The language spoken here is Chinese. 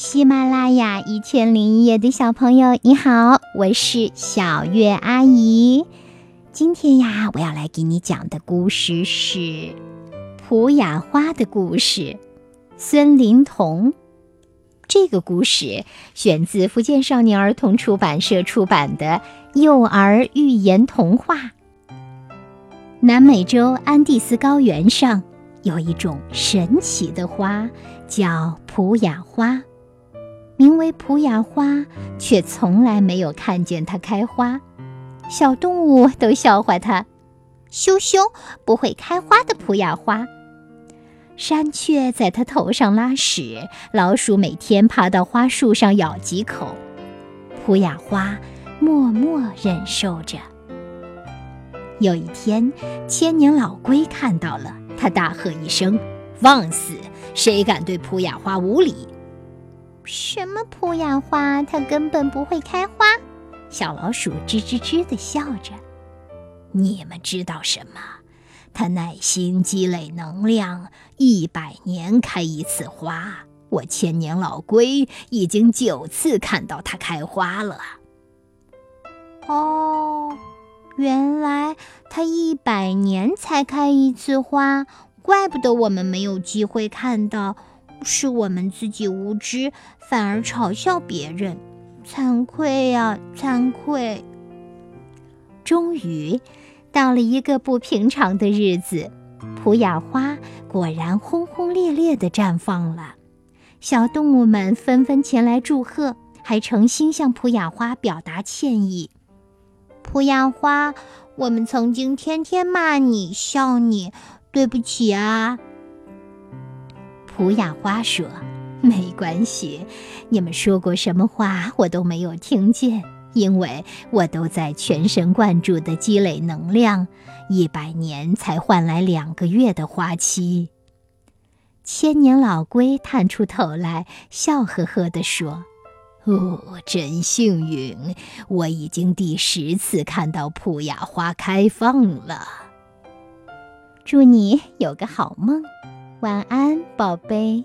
喜马拉雅一千零一夜的小朋友，你好，我是小月阿姨。今天呀，我要来给你讲的故事是《普雅花的故事》。孙林童，这个故事选自福建少年儿童出版社出版的幼儿寓言童话。南美洲安第斯高原上有一种神奇的花，叫普雅花。名为普雅花，却从来没有看见它开花。小动物都笑话它：“羞羞，不会开花的普雅花。”山雀在它头上拉屎，老鼠每天爬到花树上咬几口。普雅花默默忍受着。有一天，千年老龟看到了，它大喝一声：“放肆！谁敢对普雅花无礼？”什么普雅花？它根本不会开花。小老鼠吱吱吱地笑着。你们知道什么？它耐心积累能量，一百年开一次花。我千年老龟已经九次看到它开花了。哦，原来它一百年才开一次花，怪不得我们没有机会看到。是我们自己无知，反而嘲笑别人，惭愧呀，惭愧！终于，到了一个不平常的日子，普雅花果然轰轰烈烈地绽放了。小动物们纷纷前来祝贺，还诚心向普雅花表达歉意。普雅花，我们曾经天天骂你、笑你，对不起啊！普雅花说：“没关系，你们说过什么话我都没有听见，因为我都在全神贯注地积累能量，一百年才换来两个月的花期。”千年老龟探出头来，笑呵呵地说：“哦，真幸运，我已经第十次看到普雅花开放了。祝你有个好梦。”晚安，宝贝。